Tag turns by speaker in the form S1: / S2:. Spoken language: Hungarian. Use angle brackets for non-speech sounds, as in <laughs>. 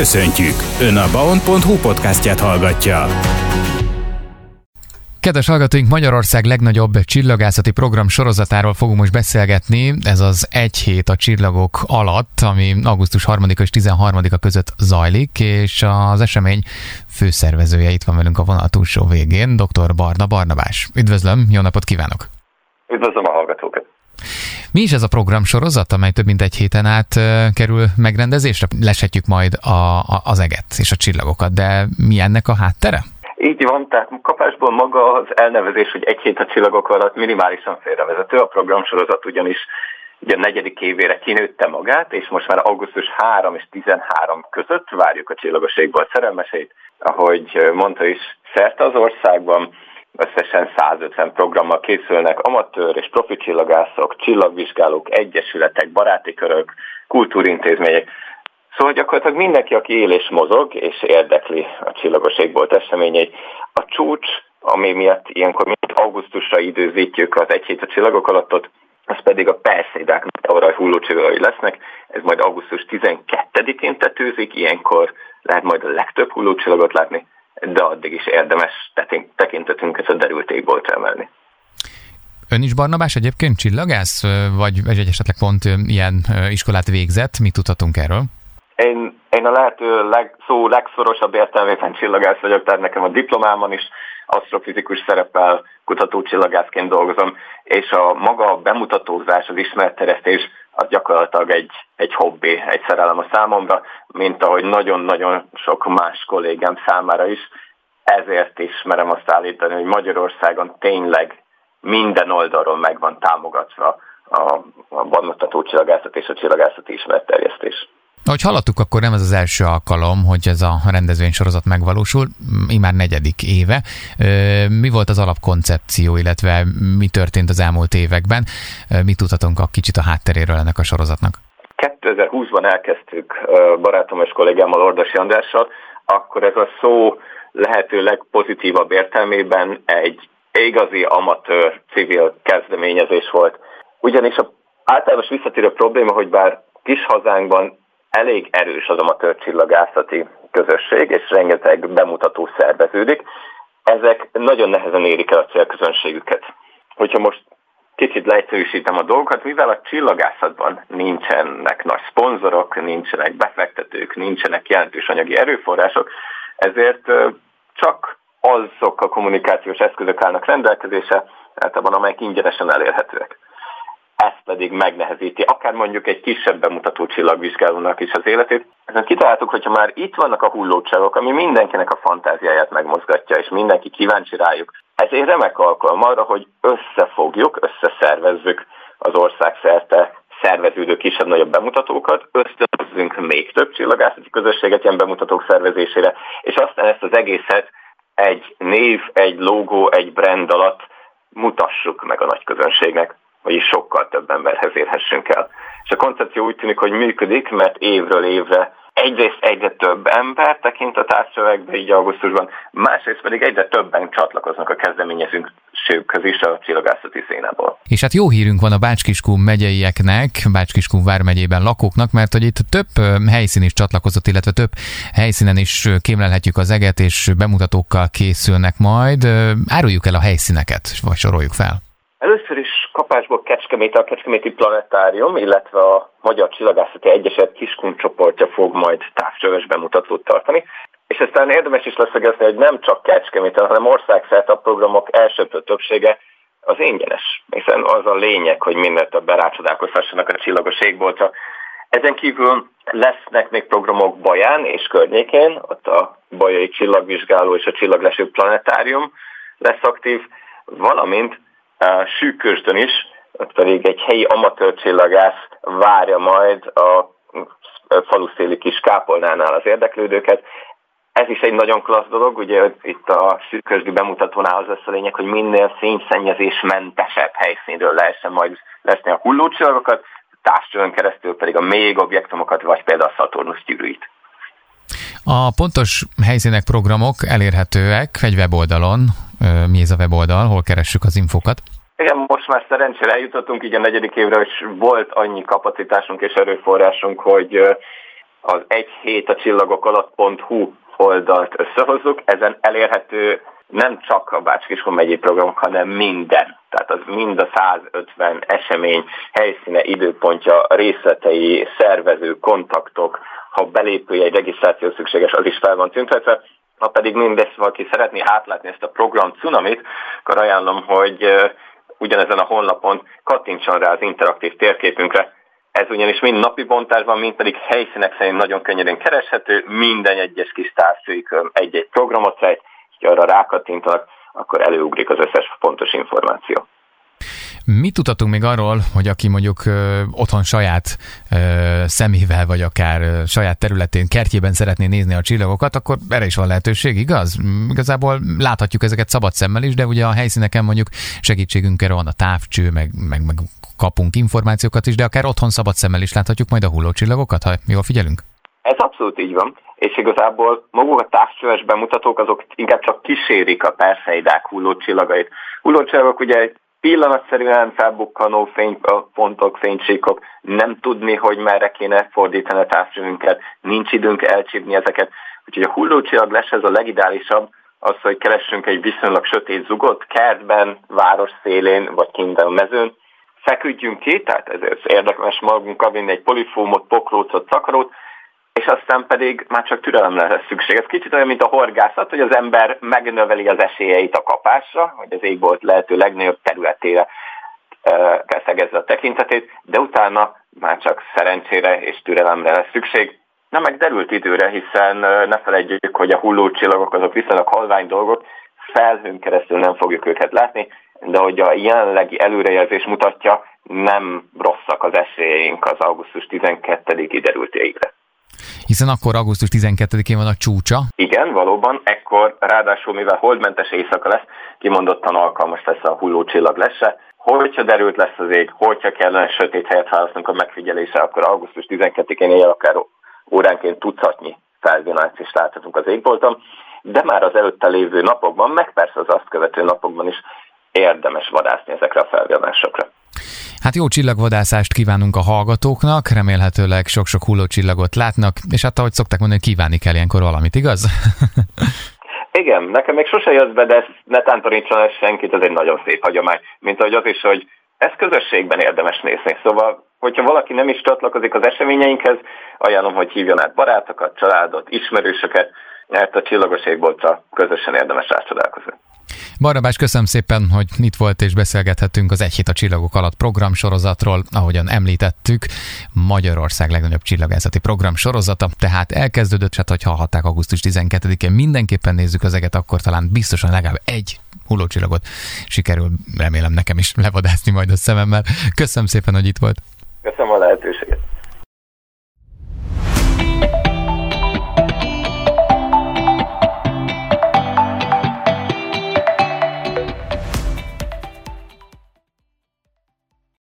S1: Köszöntjük! Ön a baon.hu podcastját hallgatja.
S2: Kedves hallgatóink, Magyarország legnagyobb csillagászati program sorozatáról fogunk most beszélgetni. Ez az egy hét a csillagok alatt, ami augusztus 3 és 13-a között zajlik, és az esemény főszervezője itt van velünk a vonal túlsó végén, dr. Barna Barnabás. Üdvözlöm, jó napot kívánok!
S3: Üdvözlöm a hallgatókat!
S2: Mi is ez a programsorozat, amely több mint egy héten át kerül megrendezésre? Leshetjük majd a, a, az eget és a csillagokat, de mi ennek a háttere?
S3: Így van, tehát kapásból maga az elnevezés, hogy egy hét a csillagok alatt minimálisan félrevezető. A programsorozat ugyanis ugye a negyedik évére kinőtte magát, és most már augusztus 3 és 13 között várjuk a csillagos égbolt szerelmeseit. Ahogy mondta is, szerte az országban Összesen 150 programmal készülnek amatőr és profi csillagászok, csillagvizsgálók, egyesületek, baráti körök, kultúrintézmények. Szóval gyakorlatilag mindenki, aki él és mozog, és érdekli a csillagos égbolt eseményeit. A csúcs, ami miatt ilyenkor mint augusztusra időzítjük az egy hét a csillagok alattot, az pedig a Perseidák oraj hullócsillagai lesznek. Ez majd augusztus 12-én tetőzik, ilyenkor lehet majd a legtöbb hullócsillagot látni de addig is érdemes tekintetünket a derült égboltra emelni.
S2: Ön is Barnabás egyébként csillagász, vagy, vagy esetleg pont ilyen iskolát végzett? Mit tudhatunk erről?
S3: Én, én a lehető leg, szó legszorosabb értelmében csillagász vagyok, tehát nekem a diplomámon is asztrofizikus szerepel kutató csillagászként dolgozom, és a maga bemutatózás, az ismeretteresztés az gyakorlatilag egy, egy hobbi, egy szerelem a számomra, mint ahogy nagyon-nagyon sok más kollégám számára is. Ezért is merem azt állítani, hogy Magyarországon tényleg minden oldalról meg van támogatva a, a bemutató csillagászat és a csillagászati ismeretterjesztés.
S2: Ahogy hallottuk, akkor nem ez az első alkalom, hogy ez a rendezvénysorozat megvalósul, már negyedik éve. Mi volt az alapkoncepció, illetve mi történt az elmúlt években? Mit tudhatunk a kicsit a hátteréről ennek a sorozatnak?
S3: 2020-ban elkezdtük barátom és kollégámmal Ordas Andrással, akkor ez a szó lehető legpozitívabb értelmében egy igazi amatőr civil kezdeményezés volt. Ugyanis a általános visszatérő probléma, hogy bár kis hazánkban elég erős az amatőr csillagászati közösség, és rengeteg bemutató szerveződik. Ezek nagyon nehezen érik el a célközönségüket. Hogyha most kicsit leegyszerűsítem a dolgokat, mivel a csillagászatban nincsenek nagy szponzorok, nincsenek befektetők, nincsenek jelentős anyagi erőforrások, ezért csak azok a kommunikációs eszközök állnak rendelkezésre, általában amelyek ingyenesen elérhetőek ez pedig megnehezíti, akár mondjuk egy kisebb bemutató csillagvizsgálónak is az életét. Ezen kitaláltuk, hogyha már itt vannak a hullócsillagok, ami mindenkinek a fantáziáját megmozgatja, és mindenki kíváncsi rájuk, ez egy remek alkalom arra, hogy összefogjuk, összeszervezzük az ország szerte szerveződő kisebb-nagyobb bemutatókat, ösztönözzünk még több csillagászati közösséget ilyen bemutatók szervezésére, és aztán ezt az egészet egy név, egy logó, egy brand alatt mutassuk meg a nagy közönségnek vagyis sokkal több emberhez érhessünk el. És a koncepció úgy tűnik, hogy működik, mert évről évre egyrészt egyre több ember tekint a társadalmakba így augusztusban, másrészt pedig egyre többen csatlakoznak a kezdeményezünk sőkhöz is a csillagászati szénából.
S2: És hát jó hírünk van a Bácskiskun megyeieknek, Bácskiskun vármegyében lakóknak, mert hogy itt több helyszín is csatlakozott, illetve több helyszínen is kémlelhetjük az eget, és bemutatókkal készülnek majd. Áruljuk el a helyszíneket, vagy soroljuk fel.
S3: Először is kapásból Kecskemét a Kecskeméti Planetárium, illetve a Magyar Csillagászati Egyeset Kiskun csoportja fog majd távcsöves bemutatót tartani. És aztán érdemes is leszögezni, hogy nem csak Kecskemét, hanem országszerte a programok elsőbb többsége az ingyenes, hiszen az a lényeg, hogy minél többen rácsodálkozhassanak a csillagos égboltra. Ezen kívül lesznek még programok Baján és környékén, ott a Bajai Csillagvizsgáló és a Csillagleső Planetárium lesz aktív, valamint Szűkösdön is, ott pedig egy helyi amatőr csillagász várja majd a faluszéli kis kápolnánál az érdeklődőket. Ez is egy nagyon klassz dolog, ugye itt a szűkösdi bemutatónál az lesz a lényeg, hogy minél mentesebb helyszínről lehessen majd leszni a hullócsillagokat, távcsövön keresztül pedig a még objektumokat, vagy például a Saturnus gyűrűit.
S2: A pontos helyszínek, programok elérhetőek egy weboldalon. Mi ez a weboldal? Hol keressük az infokat?
S3: Igen, most már szerencsére eljutottunk így a negyedik évre, és volt annyi kapacitásunk és erőforrásunk, hogy az egy hét a csillagok alatt.hu oldalt összehozzuk, ezen elérhető nem csak a Bács-Kiskun megyei programok, hanem minden. Tehát az mind a 150 esemény helyszíne, időpontja, részletei, szervező, kontaktok, ha belépője egy regisztráció szükséges, az is fel van tüntetve. Ha pedig mindezt valaki szeretné átlátni ezt a program cunamit, akkor ajánlom, hogy ugyanezen a honlapon kattintson rá az interaktív térképünkre, ez ugyanis mind napi bontásban, mind pedig helyszínek szerint nagyon könnyedén kereshető, minden egyes kis távfőikön egy-egy programot rejt, és arra rákattintanak, akkor előugrik az összes fontos információ.
S2: Mit tudhatunk még arról, hogy aki mondjuk ö, otthon saját ö, szemével, vagy akár ö, saját területén, kertjében szeretné nézni a csillagokat, akkor erre is van lehetőség, igaz? Igazából láthatjuk ezeket szabad szemmel is, de ugye a helyszíneken mondjuk segítségünkre van a távcső, meg, meg, meg kapunk információkat is, de akár otthon szabad szemmel is láthatjuk majd a hullócsillagokat, ha jól figyelünk?
S3: Ez abszolút így van, és igazából maguk a távcsöves bemutatók azok inkább csak kísérik a perszeidák hullócsillagait. Hullócsillagok ugye pillanatszerűen felbukkanó fénypontok, fénycsíkok, nem tudni, hogy merre kéne fordítani a távcsövünket, nincs időnk elcsípni ezeket. Úgyhogy a hullócsillag lesz ez a legidálisabb, az, hogy keressünk egy viszonylag sötét zugot, kertben, város szélén, vagy kint a mezőn, feküdjünk ki, tehát ezért érdemes magunkkal vinni egy polifómot, poklócot, szakarót, és aztán pedig már csak türelemre lesz szükség. Ez kicsit olyan, mint a horgászat, hogy az ember megnöveli az esélyeit a kapásra, hogy az égbolt lehető legnagyobb területére kell szegezze a tekintetét, de utána már csak szerencsére és türelemre lesz szükség. Nem meg derült időre, hiszen ne felejtjük, hogy a hullócsillagok azok viszonylag halvány dolgok, felhőn keresztül nem fogjuk őket látni, de hogy a jelenlegi előrejelzés mutatja, nem rosszak az esélyeink az augusztus 12-i derült égre.
S2: Hiszen akkor augusztus 12-én van a csúcsa.
S3: Igen, valóban, ekkor ráadásul, mivel holdmentes éjszaka lesz, kimondottan alkalmas lesz a hullócsillag lesse. Hogyha derült lesz az ég, hogyha kellene sötét helyet választunk a megfigyelésre, akkor augusztus 12-én éjjel akár óránként tucatnyi is láthatunk az égbolton, de már az előtte lévő napokban, meg persze az azt követő napokban is érdemes vadászni ezekre a felvillanásokra.
S2: Hát jó csillagvadászást kívánunk a hallgatóknak, remélhetőleg sok-sok hullócsillagot látnak, és hát ahogy szokták mondani, kívánni kell ilyenkor valamit, igaz? <laughs>
S3: Igen, nekem még sose jött be, de ezt ne tántorítson el senkit, ez egy nagyon szép hagyomány. Mint ahogy az is, hogy ezt közösségben érdemes nézni. Szóval, hogyha valaki nem is csatlakozik az eseményeinkhez, ajánlom, hogy hívjon át barátokat, családot, ismerősöket, mert a csillagos égboltra közösen érdemes rácsodálkozni.
S2: Barnabás, köszönöm szépen, hogy itt volt és beszélgethettünk az Egy hét a csillagok alatt program sorozatról, ahogyan említettük, Magyarország legnagyobb csillagászati program sorozata, tehát elkezdődött, hát hogy hallhatták augusztus 12-én, mindenképpen nézzük az eget, akkor talán biztosan legalább egy hullócsillagot sikerül, remélem nekem is levadászni majd a szememmel. Köszönöm szépen, hogy itt volt.
S3: Köszönöm a lehetőséget.